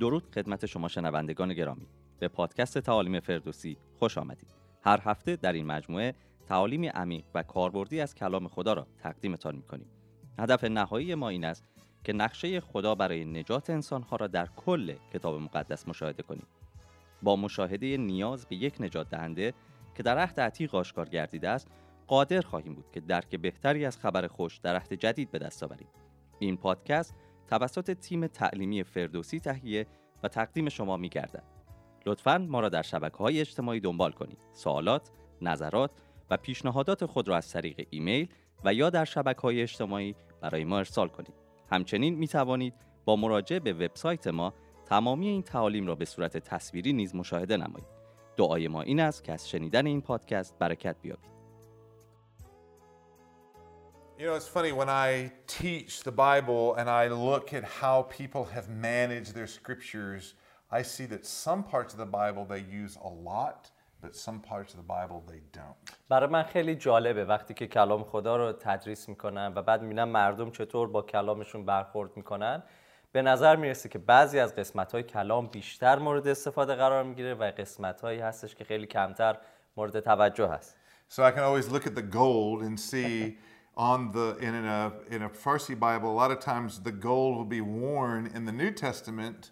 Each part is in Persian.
درود خدمت شما شنوندگان گرامی. به پادکست تعالیم فردوسی خوش آمدید. هر هفته در این مجموعه تعالیم عمیق و کاربردی از کلام خدا را تقدیمتان می‌کنیم. هدف نهایی ما این است که نقشه خدا برای نجات انسانها را در کل کتاب مقدس مشاهده کنیم. با مشاهده نیاز به یک نجات دهنده که در عهد عتیق آشکار گردیده است قادر خواهیم بود که درک بهتری از خبر خوش در عهد جدید به دست آوریم. این پادکست توسط تیم تعلیمی فردوسی تهیه و تقدیم شما می گردد. لطفا ما را در شبکه های اجتماعی دنبال کنید. سوالات، نظرات و پیشنهادات خود را از طریق ایمیل و یا در شبکه های اجتماعی برای ما ارسال کنید. همچنین می توانید با مراجعه به وبسایت ما تمامی این تعالیم را به صورت تصویری نیز مشاهده نمایید. دعای ما این است که از شنیدن این پادکست برکت بیابید. You know, it's funny when I teach the Bible and I look at how people have managed their scriptures, I see that some parts of the Bible they use a lot, but some parts of the Bible they don't. برای من خیلی جالبه وقتی که کلام خدا رو تدریس میکنن و بعد میبینم مردم چطور با کلامشون برخورد میکنن به نظر میرسه که بعضی از قسمت های کلام بیشتر مورد استفاده قرار میگیره و قسمت هایی هستش که خیلی کمتر مورد توجه هست So I can always look at the gold and see on the in a in a Farsi Bible a lot of times the gold will be worn in the New Testament,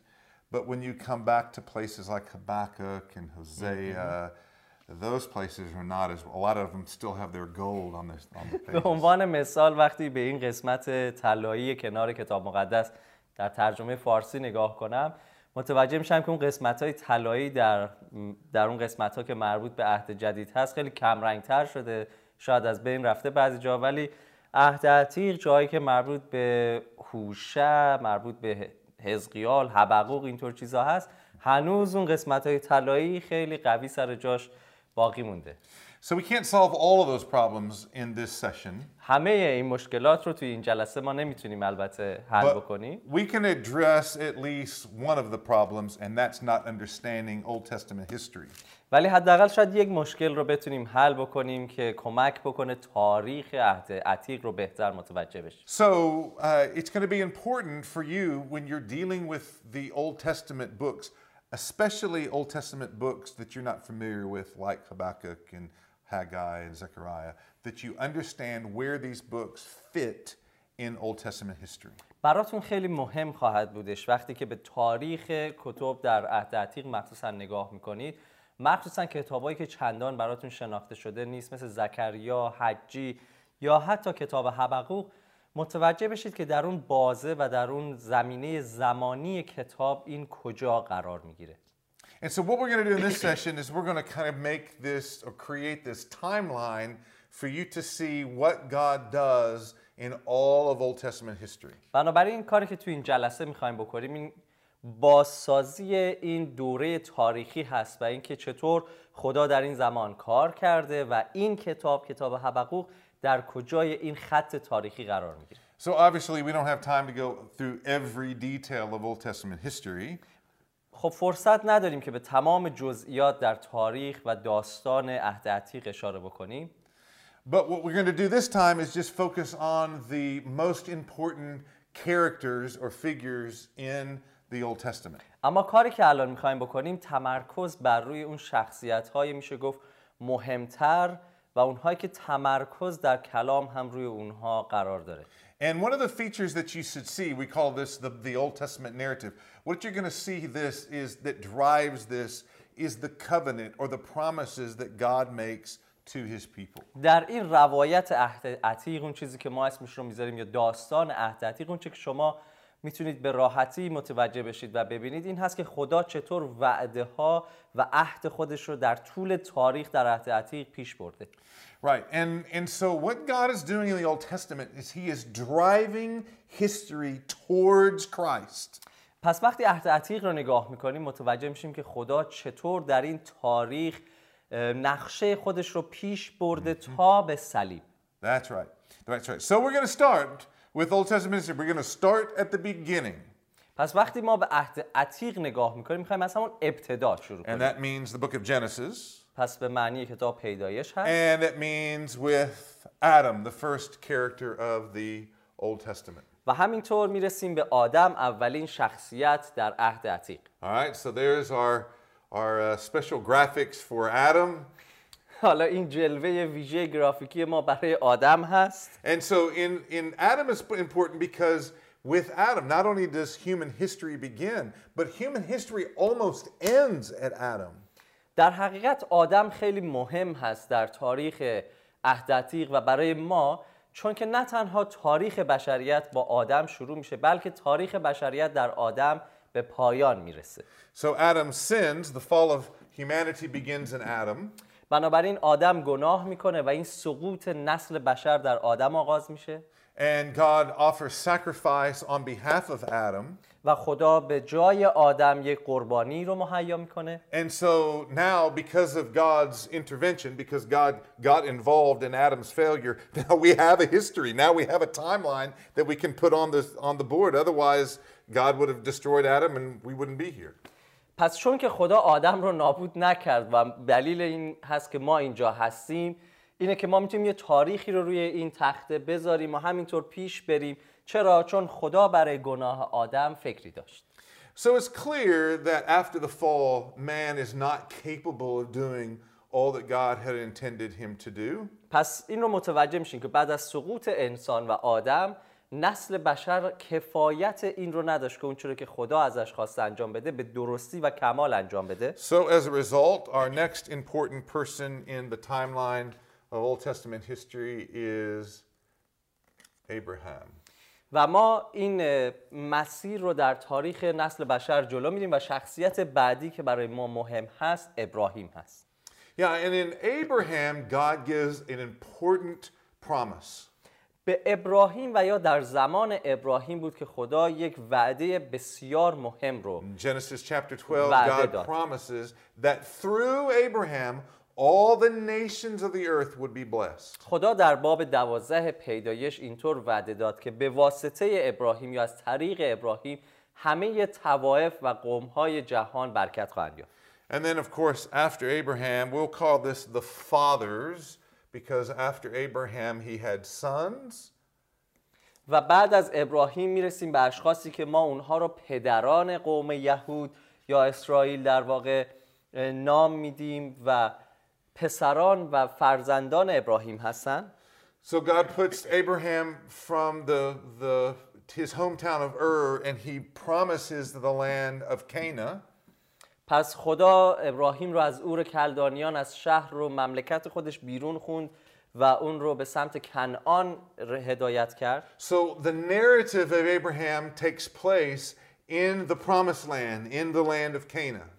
but when you come back to places like Habakkuk and Hosea, those places are not as a lot of them still have their gold on the on the به pages. عنوان مثال وقتی به این قسمت طلایی کنار کتاب مقدس در ترجمه فارسی نگاه کنم متوجه میشم که اون قسمت های طلایی در در اون قسمت ها که مربوط به عهد جدید هست خیلی کم رنگ تر شده. شاید از بین رفته بعضی جا ولی عهد عتیق جایی که مربوط به هوشه مربوط به حزقیال حبقوق اینطور چیزا هست هنوز اون قسمت های طلایی خیلی قوی سر جاش باقی مونده. So we can't solve all of those problems in this session, همه این مشکلات رو توی این جلسه ما نمیتونیم البته حل بکنیم but we can address at least one of the problems, and that's not understanding Old Testament history. ولی حداقل شاید یک مشکل رو بتونیم حل بکنیم که کمک بکنه تاریخ عهد عتیق رو بهتر متوجه بشیم So uh, it's going to be important for you when you're dealing with the Old Testament books, especially Old Testament books that you're not familiar with, like Habakkuk and Haggai and Zechariah, That you understand where these books fit in Old Testament history. براتون خیلی مهم خواهد بودش وقتی که به تاریخ کتب در عهد عتیق مخصوصا نگاه می‌کنید مخصوصا کتابایی که چندان براتون شناخته شده نیست مثل زکریا، حجی یا حتی کتاب حبقوق متوجه بشید که در اون بازه و در اون زمینه زمانی کتاب این کجا قرار می‌گیره And so, what we're going to do in this session is we're going to kind of make this or create this timeline for you to see what God does in all of Old Testament history. بنابراین این کاری که تو این جلسه می‌خوایم بکنیم این بازسازی این دوره تاریخی هست و اینکه چطور خدا در این زمان کار کرده و این کتاب کتاب حبقوق در کجای این خط تاریخی قرار می‌گیره. So obviously, we don't have time to go through every detail of Old Testament history, خب فرصت نداریم که به تمام جزئیات در تاریخ و داستان عهد عتیق اشاره بکنیم. but what we're going to do this time is just focus on the most important characters or figures in the Old Testament. اما کاری که الان میخوایم بکنیم تمرکز بر روی اون شخصیت های میشه گفت مهمتر و اونهایی که تمرکز در کلام هم روی اونها قرار داره And one of the features that you should see, we call this the, the Old Testament narrative. What you're going to see this is that drives this is the covenant or the promises that God makes to his people. در این روایت عهد عتیق اون چیزی که ما اسمش رو می‌ذاریم یا داستان عهد عتیق اون چیزی که شما می‌تونید به راحتی متوجه بشید و ببینید این هست که خدا چطور وعده ها و عهد خودش رو در طول تاریخ در عهد عتیق پیش برده Right. And and so what God is doing in the Old Testament is he is driving history towards Christ. پس وقتی عهد عتیق رو نگاه می‌کنیم متوجه میشیم که خدا چطور در این تاریخ نقشه خودش رو پیش برده تا به صلیب That's right. That's right. So we're going to start with Old Testament history. We're going to start at the beginning. پس وقتی ما به عهد عتیق نگاه میکنیم میخوایم از همون ابتدا شروع And کنیم that means the book of Genesis. پس به معنی کتاب پیدایش هست And it means with Adam, the first character of the Old Testament. و همینطور میرسیم به آدم اولین شخصیت در عهد عتیق All right, so there's our, our uh, special graphics for Adam. حالا این جلوه ویژه گرافیکی ما برای آدم هست And so in, in Adam is important because with Adam, not only does human history begin, but human history almost ends at Adam. در حقیقت آدم خیلی مهم هست در تاریخ عهد و برای ما چون که نه تنها تاریخ بشریت با آدم شروع میشه بلکه تاریخ بشریت در آدم به پایان می‌رسه So Adam sins, the fall of humanity begins in Adam. بنابراین آدم گناه می‌کنه و این سقوط نسل بشر در آدم آغاز میشه And God offers sacrifice on behalf of Adam. و خدا به جای آدم یک قربانی رو مهیا میکنه And so now, because of God's intervention, because God got involved in Adam's failure, now we have a history. Now we have a timeline that we can put on the, on the board. Otherwise, God would have destroyed Adam and we wouldn't be here. پس چون که خدا آدم رو نابود نکرد و دلیل این هست که ما اینجا هستیم اینه که ما می‌تونیم یه تاریخی رو روی این تخته بذاریم و همینطور پیش بریم. چرا؟ چون خدا برای گناه آدم فکری داشت. So it's clear that after the fall, man is not capable of doing all that God had intended him to do. پس این رو متوجه میشین که بعد از سقوط انسان و آدم نسل بشر کفایت این رو نداشت که اون چرا که خدا ازش خواسته انجام بده به درستی و کمال انجام بده. So, as a result, our next important person in the timeline of Old Testament history is Abraham. و ما این مسیر رو در تاریخ نسل بشر جلو میریم و شخصیت بعدی که برای ما مهم هست ابراهیم هست Yeah, and in Abraham, God gives an important promise. به ابراهیم و یا در زمان ابراهیم بود که خدا یک وعده بسیار مهم رو Genesis chapter 12, وعده God داد. promises that through Abraham, all the nations of the earth would be blessed. خدا در باب دوازده پیدایش اینطور وعده داد که به واسطه ابراهیم یا از طریق ابراهیم همه توائف و قومهای جهان برکت خواهند یافت And then, of course, after Abraham, we'll call this the fathers because after Abraham, he had sons. و بعد از ابراهیم می‌رسیم به اشخاصی که ما اونها رو پدران قوم یهود یا اسرائیل در واقع اه، نام میدیم و پسران و فرزندان ابراهیم هستن So God puts Abraham from the, the, his hometown of Ur and he promises the land of Canaan. پس خدا ابراهیم رو از اور کلدانیان از شهر رو مملکت خودش بیرون خوند و اون رو به سمت کنعان هدایت کرد So the narrative of Abraham takes place in the promised land, in the land of Canaan.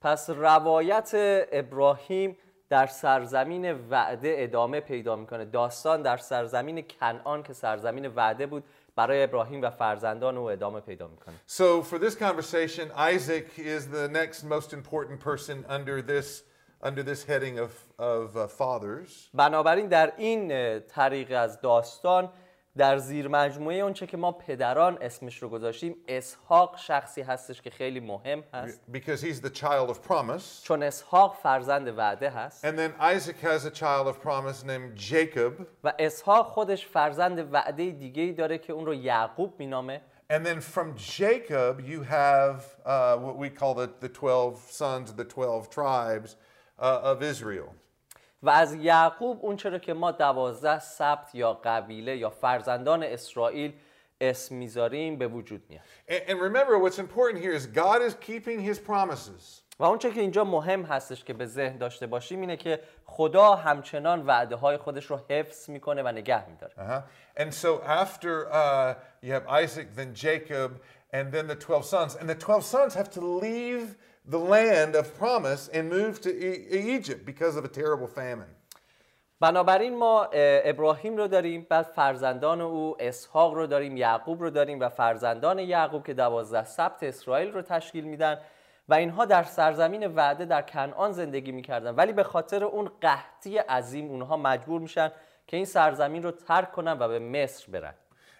پس روایت ابراهیم در سرزمین وعده ادامه پیدا می‌کنه داستان در سرزمین کنعان که سرزمین وعده بود برای ابراهیم و فرزندان او ادامه پیدا می‌کنه So for this conversation, Isaac is the next most important person under this, under this heading of, of uh, fathers. بنابراین در این طریق از داستان در زیر مجموعه اونچه که ما پدران اسمش رو گذاشتیم اسحاق شخصی هستش که خیلی مهم هست Because he's the child of promise. چون اسحاق فرزند وعده هست And then Isaac has a child of promise named Jacob. و اسحاق خودش فرزند وعده دیگه ای داره که اون رو یعقوب مینامه And then from Jacob, you have uh, what we call the, the 12 sons of the 12 tribes uh, of Israel. و از یعقوب اون چرا که ما دوازده سبت یا قبیله یا فرزندان اسرائیل اسم می‌ذاریم به وجود میاد And, remember, what's important here is God is keeping his promises. و اون چه که اینجا مهم هستش که به ذهن داشته باشیم اینه که خدا همچنان وعده های خودش رو حفظ می‌کنه و نگه میداره Uh-huh. And so after uh, you have Isaac, then Jacob, and then the 12 sons. And the 12 sons have to leave the land of promise and move to e- Egypt because of a terrible famine. بنابراین ما اه، ابراهیم رو داریم بعد فرزندان او اسحاق رو داریم یعقوب رو داریم و فرزندان یعقوب که دوازده سبت اسرائیل رو تشکیل میدن و اینها در سرزمین وعده در کنعان زندگی می‌کردن ولی به خاطر اون قحطی عظیم اونها مجبور میشن که این سرزمین رو ترک کنن و به مصر برن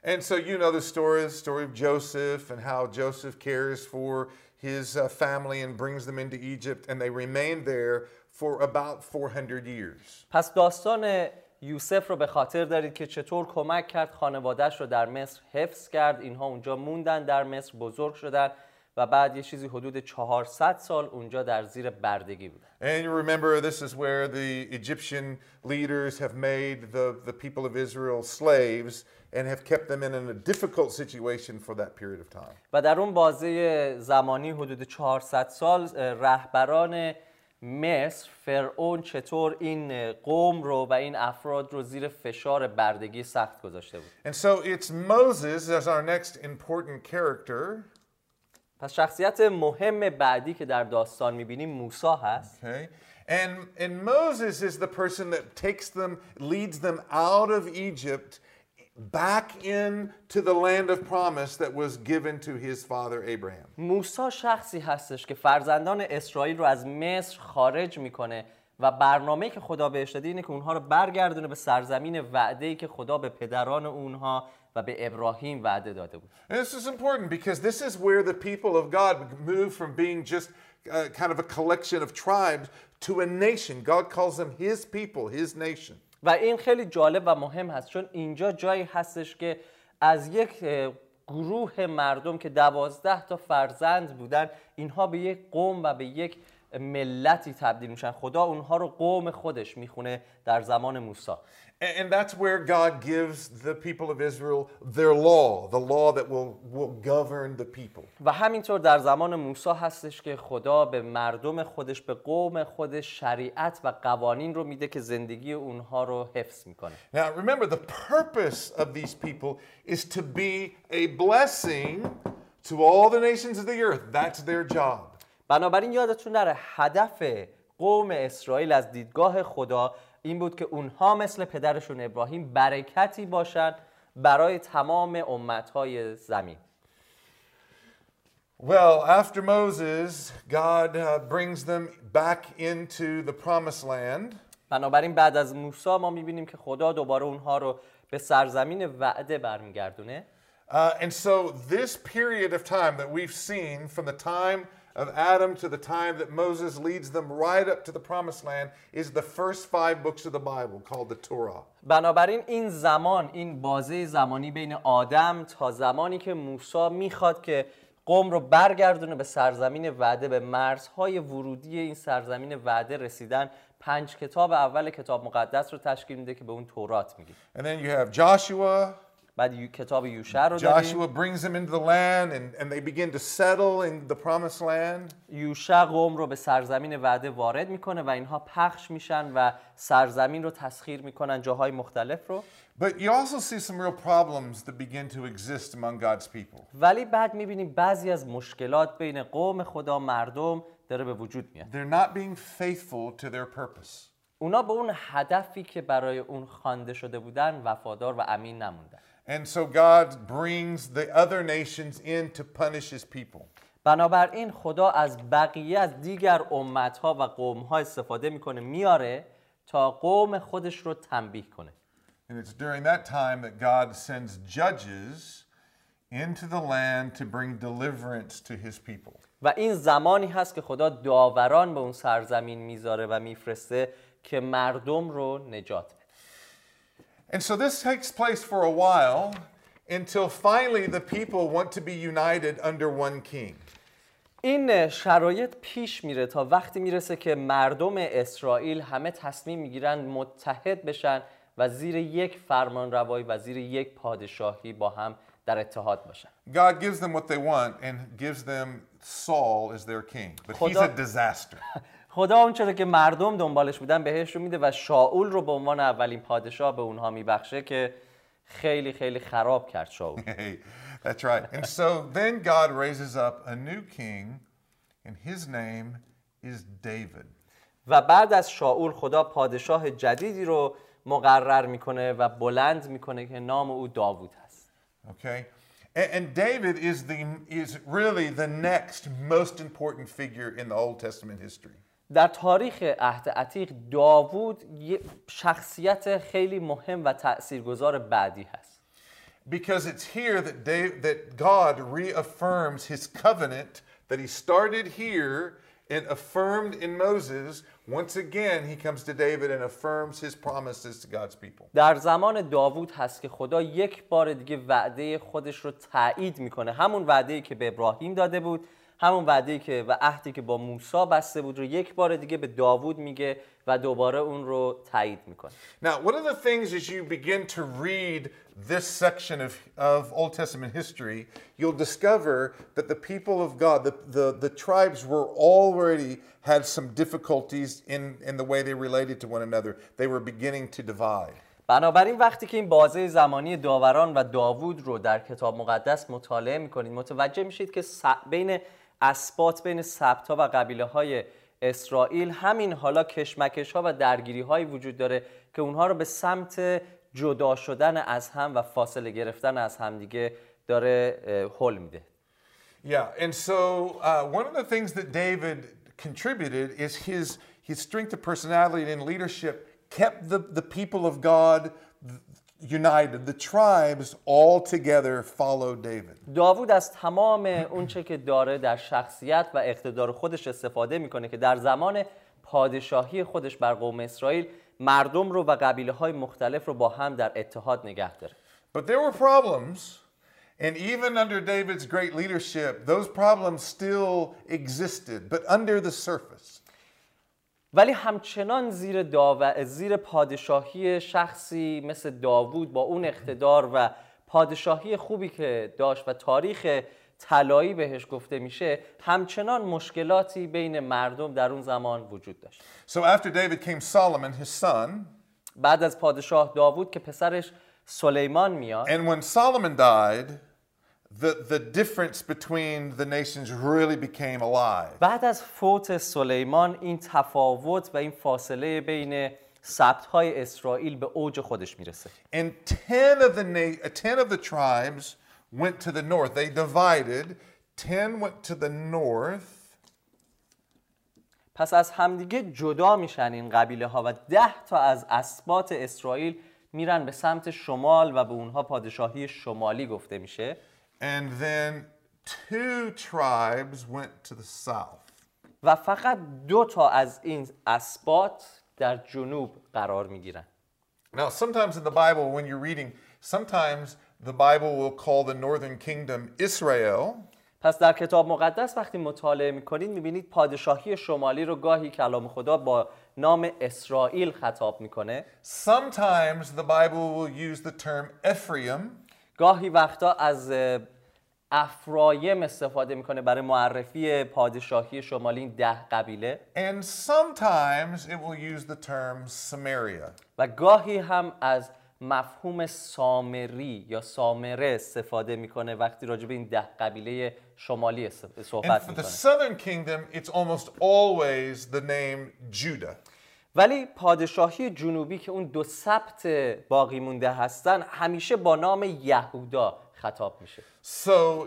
And so you know the story, the story of Joseph and how Joseph cares for his uh, family and brings them into Egypt, and they remain there for about 400 years. پس داستان یوسف رو به خاطر دارید که چطور کمک کرد خانوادهش رو در مصر حفظ کرد اینها اونجا موندن در مصر بزرگ شدن و بعد یه چیزی حدود 400 سال اونجا در زیر بردگی بودن And you remember, this is where the Egyptian leaders have made the, the people of Israel slaves and have kept them in a difficult situation for that period of time. و در اون بازه زمانی حدود 400 سال اه، رهبران مصر فرعون چطور این قوم رو و این افراد رو زیر فشار بردگی سخت گذاشته بود And so it's Moses as our next important character. پس شخصیت مهم بعدی که در داستان می‌بینیم موسی هست Okay. And, and Moses is the person that takes them, leads them out of Egypt back into the land of promise that was given to his father Abraham. موسی شخصی هستش که فرزندان اسرائیل رو از مصر خارج می‌کنه و برنامه‌ای که خدا بهش داده اینه که اونها رو برگردونه به سرزمین وعده‌ای که خدا به پدران اونها و به ابراهیم وعده داده بود And this is important because this is where the people of God move from being just uh, kind of a collection of tribes to a nation. God calls them his people, his nation. و این خیلی جالب و مهم هست چون اینجا جایی هستش که از یک گروه مردم که دوازده تا فرزند بودن اینها به یک قوم و به یک ملتی تبدیل میشن خدا اونها رو قوم خودش می‌خونه در زمان موسی And, and that's where God gives the people of Israel their law, the law that will, will govern the people. و همینطور در زمان موسی هستش که خدا به مردم خودش به قوم خودش شریعت و قوانین رو میده که زندگی اونها رو حفظ میکنه Now, remember, the purpose of these people is to be a blessing to all the nations of the earth. That's their job. بنابراین یادتون نره هدف قوم اسرائیل از دیدگاه خدا این بود که اونها مثل پدرشون ابراهیم برکتی باشن برای تمام امتهای زمین Well, after Moses, God uh, brings them back into the promised land. بنابراین بعد از موسی ما می‌بینیم که خدا دوباره اونها رو به سرزمین وعده برمیگردونه Uh, and so, this period of time that we've seen from the time of Adam to the time that Moses leads them right up to the promised land is the first five books of the Bible called the Torah. بنابراین این زمان این بازه زمانی بین آدم تا زمانی که موسی می‌خواد که قوم رو برگردونه به سرزمین وعده به مرزهای ورودی این سرزمین وعده رسیدن پنج کتاب اول کتاب مقدس رو تشکیل میده که به اون تورات میگه And then you have Joshua. بعد یو- کتاب یوشع رو داریم Joshua brings them into the land and, and they begin to settle in the promised land. یوشع قوم رو به سرزمین وعده وارد می‌کنه و اینها پخش میشن و سرزمین رو تسخیر می‌کنن جاهای مختلف رو But you also see some real problems that begin to exist among God's people. ولی بعد می‌بینیم بعضی از مشکلات بین قوم خدا مردم داره به وجود میاد They're not being faithful to their purpose. اونا به اون هدفی که برای اون خوانده شده بودن وفادار و امین نموندن And so God brings the other nations in to punish his people. بنابراین خدا از بقیه از دیگر امتها و قومها استفاده می‌کنه میاره تا قوم خودش رو تنبیه کنه And it's during that time that God sends judges into the land to bring deliverance to his people. و این زمانی هست که خدا داوران به اون سرزمین می‌ذاره و میفرسته که مردم رو نجات بده And so this takes place for a while until finally the people want to be united under one king. این شرایط پیش میره تا وقتی میرسه که مردم اسرائیل همه تصمیم میگیرن متحد بشن و زیر یک فرمان روایی و زیر یک پادشاهی با هم در اتحاد باشن God gives them what they want and gives them Saul as their king. But he's خدا- a disaster. خدا اون چرا که مردم دنبالش بودن بهشون میده و شاول رو به عنوان اولین پادشاه به اونها میبخشه که خیلی خیلی خراب کرد شاول that's right. And so then God raises up a new king, and his name is David. و بعد از شاول خدا پادشاه جدیدی رو مقرر می‌کنه و بلند می‌کنه که نام او داوود هست Okay? And David is the is really the next most important figure in the Old Testament history. در تاریخ عهد عتیق داوود یه شخصیت خیلی مهم و تاثیرگذار بعدی هست Because it's here that Dave, that God reaffirms his covenant that he started here and affirmed in Moses, once again he comes to David and affirms his promises to God's people. در زمان داوود هست که خدا یک بار دیگه وعده خودش رو تایید می‌کنه همون وعده که به ابراهیم داده بود همون وعده که و عهدی که با موسی بسته بود رو یک بار دیگه به داوود میگه و دوباره اون رو تایید میکنه Now, one of the things as you begin to read this section of, of Old Testament history, you'll discover that the people of God, the, the, the tribes were already had some difficulties in, in the way they related to one another. They were beginning to divide. بنابراین وقتی که این بازه زمانی داوران و داوود رو در کتاب مقدس مطالعه میکنید متوجه میشید که س- بین اسبات بین سبت و قبیله های اسرائیل. همین حالا کشمکش ها و درگیری هایی وجود داره که اونها رو به سمت جدا شدن از هم و فاصله گرفتن از همدیگه داره هل میده. Yeah, and so uh, one of the things that David contributed is his, his strength of personality and leadership kept the, the people of God united. The tribes all together followed David. داوود از تمام اونچه که داره در شخصیت و اقتدار خودش استفاده میکنه که در زمان پادشاهی خودش بر قوم اسرائیل مردم رو و قبیله های مختلف رو با هم در اتحاد نگه داره But there were problems, and even under David's great leadership, those problems still existed, but under the surface. ولی همچنان زیر, داو... زیر پادشاهی شخصی مثل داوود با اون اقتدار و پادشاهی خوبی که داشت و تاریخ طلایی بهش گفته میشه همچنان مشکلاتی بین مردم در اون زمان وجود داشت. So after David came Solomon, his son, بعد از پادشاه داوود که پسرش سلیمان میاد and when Solomon died, the, the difference between the nations really became alive. بعد از فوت سلیمان این تفاوت و این فاصله بین سبت های اسرائیل به اوج خودش می‌رسه And 10 of the na- uh, 10 of the tribes went to the north. They divided. 10 went to the north پس از همدیگه جدا میشن این قبیله ها و ده تا از اسبات اسرائیل میرن به سمت شمال و به اونها پادشاهی شمالی گفته میشه and then two tribes went to the south. و فقط دو تا از این اسبات در جنوب قرار میگیرن Now, sometimes in the Bible, when you're reading, sometimes the Bible will call the northern kingdom Israel, پس در کتاب مقدس وقتی مطالعه میکنید میبینید پادشاهی شمالی رو گاهی کلام خدا با نام اسرائیل خطاب میکنه Sometimes the Bible will use the term Ephraim, گاهی وقتا از افرایم استفاده می‌کنه برای معرفی پادشاهی شمالی این ده قبیله and sometimes it will use the term Samaria. و گاهی هم از مفهوم سامری یا سامره استفاده می‌کنه وقتی راجع به این ده قبیله شمالی And صحبت for the می‌کنه southern kingdom, it's almost always the name Judah. ولی پادشاهی جنوبی که اون دو سبت باقی مونده هستن همیشه با نام یهودا خطاب میشه So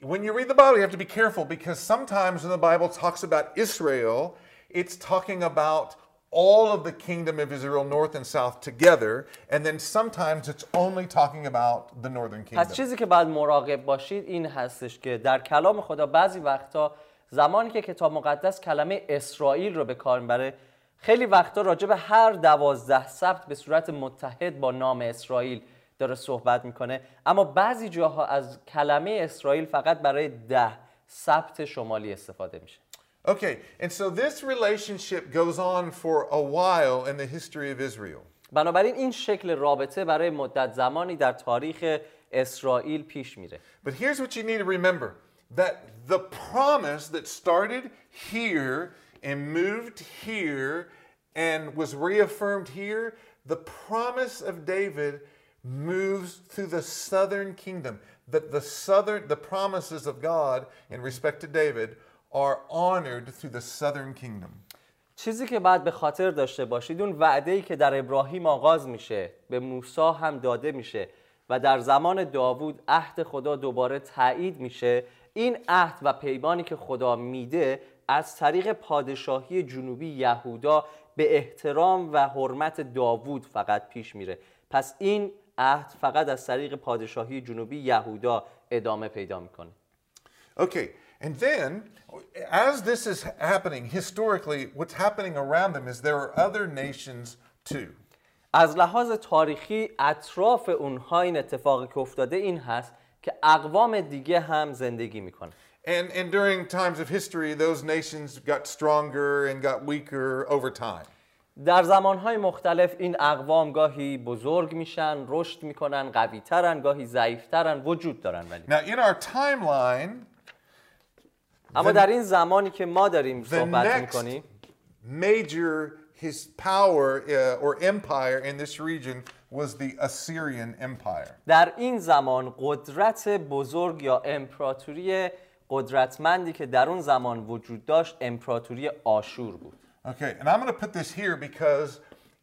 when you read the Bible, you have to be careful because sometimes when the Bible talks about Israel, it's talking about all of the kingdom of Israel, north and south, together, and then sometimes it's only talking about the northern پس kingdom. چیزی که باید مراقب باشید این هستش که در کلام خدا بعضی وقتا زمانی که کتاب مقدس کلمه اسرائیل رو به کار می‌بره خیلی وقتا راجع به هر دوازده سبت به صورت متحد با نام اسرائیل داره صحبت می‌کنه. اما بعضی جاها از کلمه اسرائیل فقط برای ده سبت شمالی استفاده میشه. Okay, and so this relationship goes on for a while in the history of Israel. بنابراین این شکل رابطه برای مدت زمانی در تاریخ اسرائیل پیش میره. But here's what you need to remember that the promise that started here and moved here and was reaffirmed here, the promise of David moves through the southern kingdom. That the southern, the promises of God in respect to David are honored through the southern kingdom. چیزی که باید به خاطر داشته باشید اون وعده ای که در ابراهیم آغاز میشه به موسی هم داده میشه و در زمان داوود عهد خدا دوباره تایید میشه این عهد و پیمانی که خدا میده از طریق پادشاهی جنوبی یهودا به احترام و حرمت داوود فقط پیش میره. پس این عهد فقط از طریق پادشاهی جنوبی یهودا ادامه پیدا می‌کنه. Okay, And then, as this is happening historically, what's happening around them is there are other nations too. از لحاظ تاریخی اطراف اونها این اتفاقی که افتاده این هست که اقوام دیگه هم زندگی می‌کنن. And, and during times of history, those nations got stronger and got weaker over time. در زمانهای مختلف این اقوام گاهی بزرگ میشن رشد میکنن قوی ترن گاهی ضعیفترن وجود دارن ولی Now, in our timeline, اما در این زمانی که ما داریم the صحبت next میکنیم major his power uh, or empire in this region was the Assyrian Empire. در این زمان قدرت بزرگ یا امپراتوری قدرتمندی که در اون زمان وجود داشت امپراتوری آشور بود Okay, and I'm going to put this here because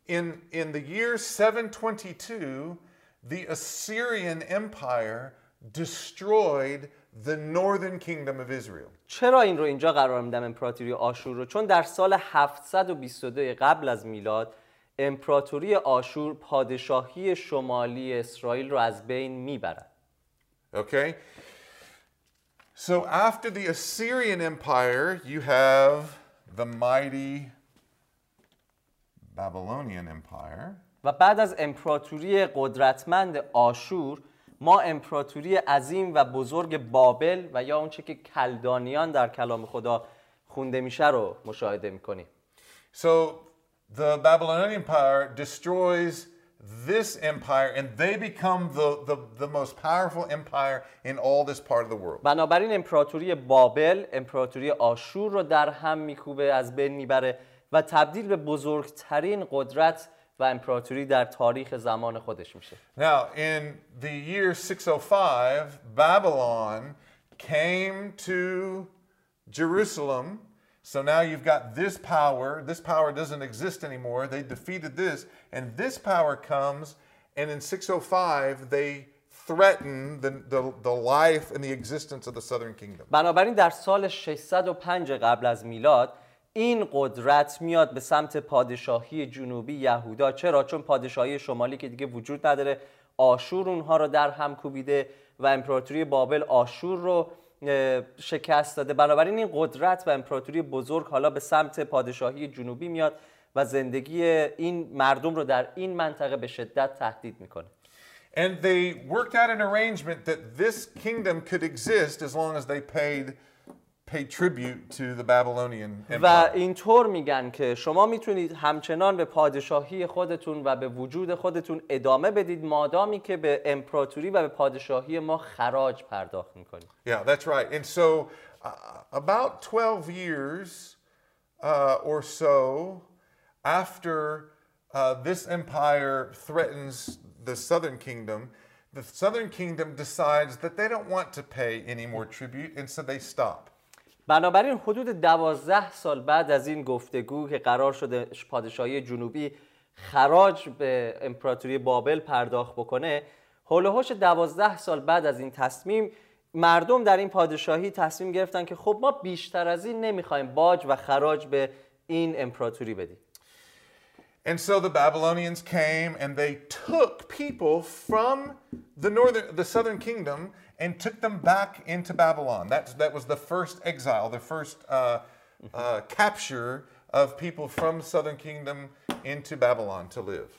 in in the year 722, the Assyrian Empire destroyed the northern kingdom of Israel. چرا این رو اینجا قرار میدم امپراتوری آشور رو چون در سال 722 قبل از میلاد امپراتوری آشور پادشاهی شمالی اسرائیل رو از بین می‌برد Okay? So after the Assyrian Empire, you have the mighty Babylonian Empire. و بعد از امپراتوری قدرتمند آشور ما امپراتوری عظیم و بزرگ بابل و یا اونچه که کلدانیان در کلام خدا خونده میشه رو مشاهده می‌کنیم So the Babylonian Empire destroys this empire and they become the, the, the most powerful empire in all this part of the world. بنابراین امپراتوری بابل امپراتوری آشور رو در هم میکوبه از بین میبره و تبدیل به بزرگترین قدرت و امپراتوری در تاریخ زمان خودش میشه Now, in the year 605, Babylon came to Jerusalem. So now you've got this power. This power doesn't exist anymore. They defeated this. And this power comes, and in 605, they threaten the, the, the life and the existence of the southern kingdom. بنابراین در سال 605 قبل از میلاد این قدرت میاد به سمت پادشاهی جنوبی یهودا چرا چون پادشاهی شمالی که دیگه وجود نداره آشور اونها رو در هم کوبیده و امپراتوری بابل آشور رو اه، شکست داده. بنابراین این قدرت و امپراتوری بزرگ حالا به سمت پادشاهی جنوبی میاد و زندگی این مردم رو در این منطقه به شدت تهدید می‌کنه. And they worked out an arrangement that this kingdom could exist as long as they paid, paid tribute to the Babylonian و Empire. اینطور میگن که شما میتونید همچنان به پادشاهی خودتون و به وجود خودتون ادامه بدید مادامی که به امپراتوری و به پادشاهی ما خراج پرداخت میکنید Yeah, that's right. And so, uh, about 12 years uh, or so after uh, this empire threatens the southern kingdom, the southern kingdom decides that they don't want to pay any more tribute, and so they stop. بنابراین حدود دوازده سال بعد از این گفتگو که قرار شده پادشاهی جنوبی خراج به امپراتوری بابل پرداخت بکنه هولوهاش دوازده سال بعد از این تصمیم مردم در این پادشاهی تصمیم گرفتن که خب ما بیشتر از این نمی‌خوایم باج و خراج به این امپراتوری بدیم. And so the Babylonians came and they took people from the northern, the southern kingdom, and took them back into Babylon. That that was the first exile, the first uh, uh, capture of people from the southern kingdom into Babylon to live.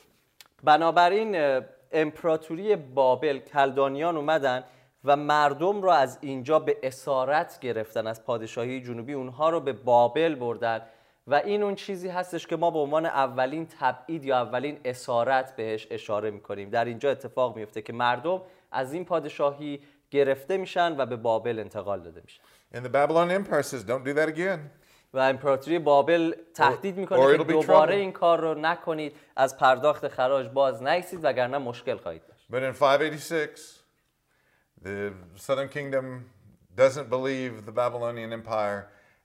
بنابراین امپراتوری بابل کلدانیان اومدن و مردم رو از اینجا به اسارت گرفتن از پادشاهی جنوبی اونها رو به بابل بردن و این اون چیزی هستش که ما به عنوان اولین تبعید یا اولین اسارت بهش اشاره می‌کنیم در اینجا اتفاق میفته که مردم از این پادشاهی گرفته میشن و به بابل انتقال داده میشن And the Babylonian Empire says, "Don't do that again." و امپراتوری بابل تهدید می‌کنه که دوباره. این کار رو نکنید از پرداخت خراج باز نیستید وگرنه مشکل خواهید داشت But in 586, the southern kingdom doesn't believe the Babylonian Empire,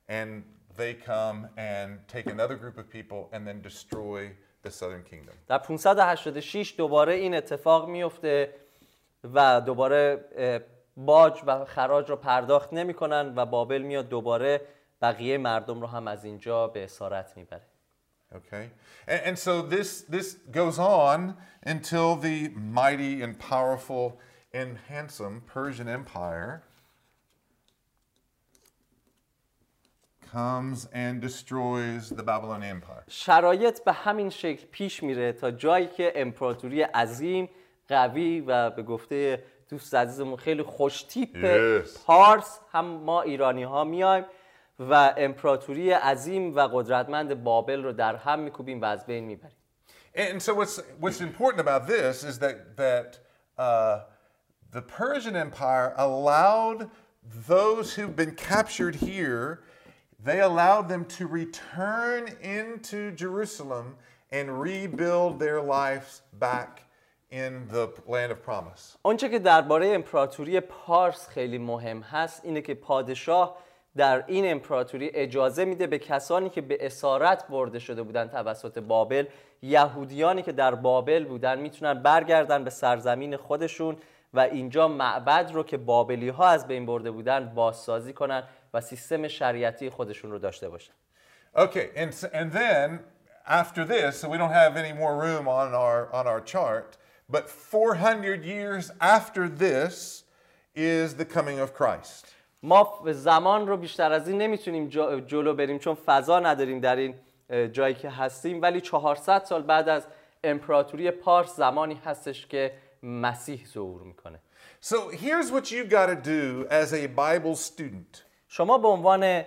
and they come and take another group of people and then destroy the southern kingdom. در 586 دوباره این اتفاق میفته و دوباره باج و خراج رو پرداخت نمی‌کنن و بابل میاد دوباره بقیه مردم رو هم از اینجا به اسارت می‌بره Okay? And, and so this, this goes on until the mighty and powerful and handsome Persian Empire comes and destroys the Babylonian empire. شرایط به همین شکل پیش میره تا جایی که امپراتوری عظیم قوی و به گفته دوست عزیزمون خیلی خوشتیپ Yes. پارس هم ما ایرانی ها میایم و امپراتوری عظیم و قدرتمند بابل رو در هم میکوبیم و از بین میبریم And so what's what's important about this is that that uh, the Persian Empire allowed those who've been captured here, they allowed them to return into Jerusalem and rebuild their lives back in the land of promise. آنچه که درباره امپراتوری پارس خیلی مهم هست اینه که پادشاه در این امپراتوری اجازه میده به کسانی که به اسارت برده شده بودن توسط بابل یهودیانی که در بابل بودن می‌تونن برگردن به سرزمین خودشون و اینجا معبد رو که بابلی ها از بین برده بودن بازسازی کنن و سیستم شریعتی خودشون رو داشته باشن Okay, and and then after this, so we don't have any more room on our on our chart, but 400 years after this is the coming of Christ. ما زمان رو بیشتر از این نمی‌تونیم جا- جلو بریم چون فضا نداریم در این اه، جایی که هستیم ولی 400 سال بعد از امپراتوری پارس زمانی هستش که مسیح ظهور می‌کنه So here's what you got to do as a Bible student. شما به عنوان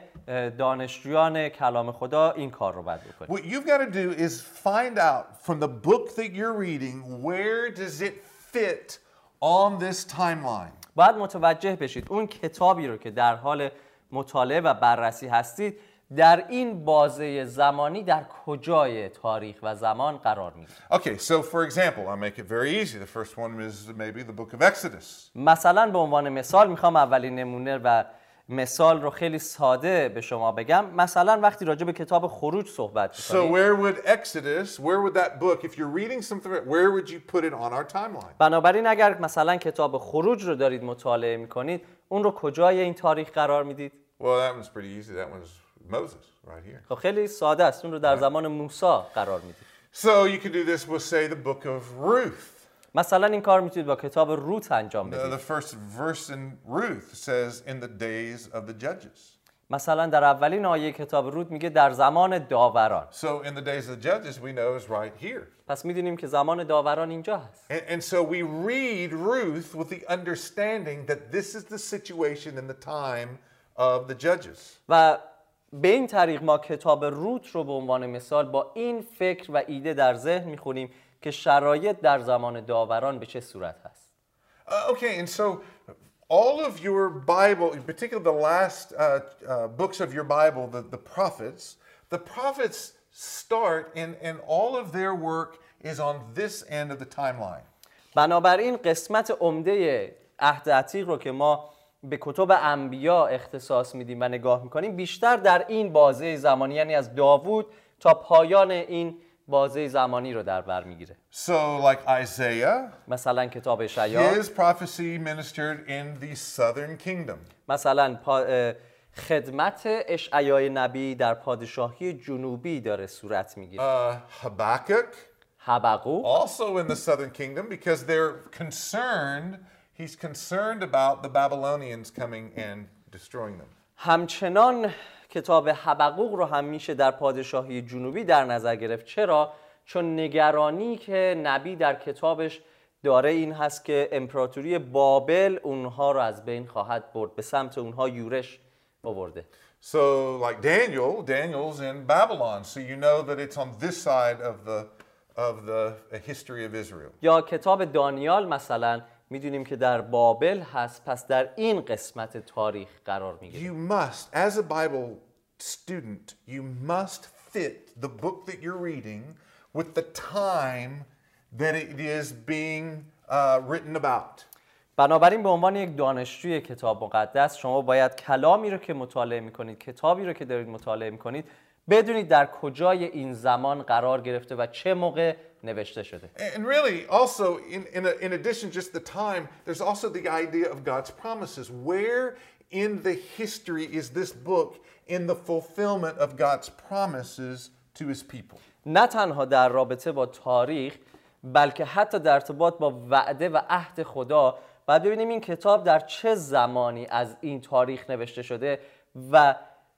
دانشجویان کلام خدا این کار رو باید بکنید What you've got to do is find out from the book that you're reading where does it fit on this timeline. باید متوجه بشید اون کتابی رو که در حال مطالعه و بررسی هستید در این بازه زمانی در کجای تاریخ و زمان قرار می‌گیره Okay, so for example, I'll make it very easy. The first one is maybe the book of Exodus. مثلا به عنوان مثال می‌خوام اولین نمونه و مثال رو خیلی ساده به شما بگم مثلا وقتی راجع به کتاب خروج صحبت So می‌کنیم where would Exodus, where would that book, if you're reading something, where would you put it on our timeline? بنابراین اگر مثلا کتاب خروج رو دارید مطالعه می‌کنید اون رو کجای این تاریخ قرار می‌دید Well, that one's pretty easy. That one's Moses right here. خب خیلی ساده است اون رو در زمان موسی قرار می‌دید So you could do this with, say, the book of Ruth. مثلا این کار می‌تونید با کتاب روت انجام بدید the first verse in Ruth says, in the days of the judges. مثلا در اولین آیه کتاب روت میگه در زمان داوران So in the days of the judges, we know is right here. پس می‌دونیم که زمان داوران اینجا هست And, and so we read Ruth with the understanding that this is the situation in the time of the judges. و به این طریق ما کتاب روت رو به عنوان مثال با این فکر و ایده در ذهن می‌خونیم که شرایط در زمان داوران به چه صورت هست Uh, okay, and so all of your Bible, in particular the last uh, uh, books of your Bible, the, the prophets, the prophets start and, and all of their work is on this end of the timeline. بنابراین قسمت عمده عهد عتیق رو که ما به کتب انبیا اختصاص میدیم و نگاه می‌کنیم بیشتر در این بازه زمانی یعنی از داوود تا پایان این بازه زمانی رو در بر می‌گیره So, like Isaiah, مثلا کتاب اشعیا his prophecy ministered in the southern kingdom. مثلا خدمت اشعیای نبی در پادشاهی جنوبی داره صورت می‌گیره Uh, Habakkuk, حبقوق also in the southern kingdom, because they're concerned, he's concerned about the Babylonians coming and destroying them. همچنان کتاب حبقوق رو هم میشه در پادشاهی جنوبی در نظر گرفت چرا؟ چون نگرانی که نبی در کتابش داره این هست که امپراتوری بابل اونها رو از بین خواهد برد به سمت اونها یورش آورده So, like Daniel, Daniel's in Babylon, so you know that it's on this side of the of the history of Israel. یا کتاب دانیال مثلا می‌دونیم که در بابل هست پس در این قسمت تاریخ قرار می‌گیره You must, as a Bible student, you must fit the book that you're reading with the time that it is being uh, written about. بنابراین به عنوان یک دانشجوی کتاب مقدس شما باید کلامی رو که مطالعه می‌کنید کتابی رو که دارید مطالعه می‌کنید بدونید در کجای این زمان قرار گرفته و چه موقع نوشته شده And really, also, in, in, in addition just the time, there's also the idea of God's promises. Where in the history is this book in the fulfillment of God's promises to his people? نه تنها در رابطه با تاریخ بلکه حتی در ارتباط با وعده و عهد خدا باید ببینیم این کتاب در چه زمانی از این تاریخ نوشته شده و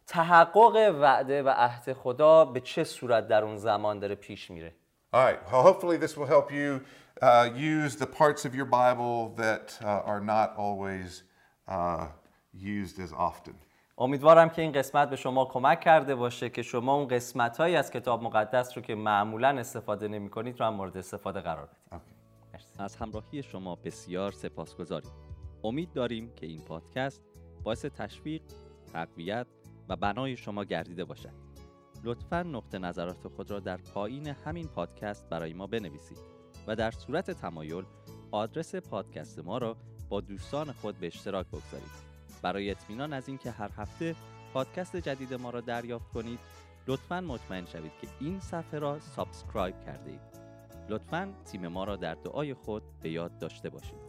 تحقق وعده و عهد خدا به چه صورت در اون زمان dاره پیش میره All right. Well, hopefully, this will help you uh, use the parts of your Bible that uh, are not always uh, used as often. امیدوارم که این قسمت به شما کمک کرده باشه که شما اون قسمت هایی از کتاب مقدس رو که معمولا استفاده نمی کنید رو هم مورد استفاده قرار بدید Okay. از همراهی شما بسیار سپاسگزاریم امید داریم که این پادکست باعث تشویق تقویت و بنای شما گردیده باشد. لطفا نقطه نظرات خود را در پایین همین پادکست برای ما بنویسید و در صورت تمایل آدرس پادکست ما را با دوستان خود به اشتراک بگذارید. برای اطمینان از اینکه هر هفته پادکست جدید ما را دریافت کنید لطفا مطمئن شوید که این صفحه را subscribe کرده اید. لطفا تیم ما را در دعای خود به یاد داشته باشید.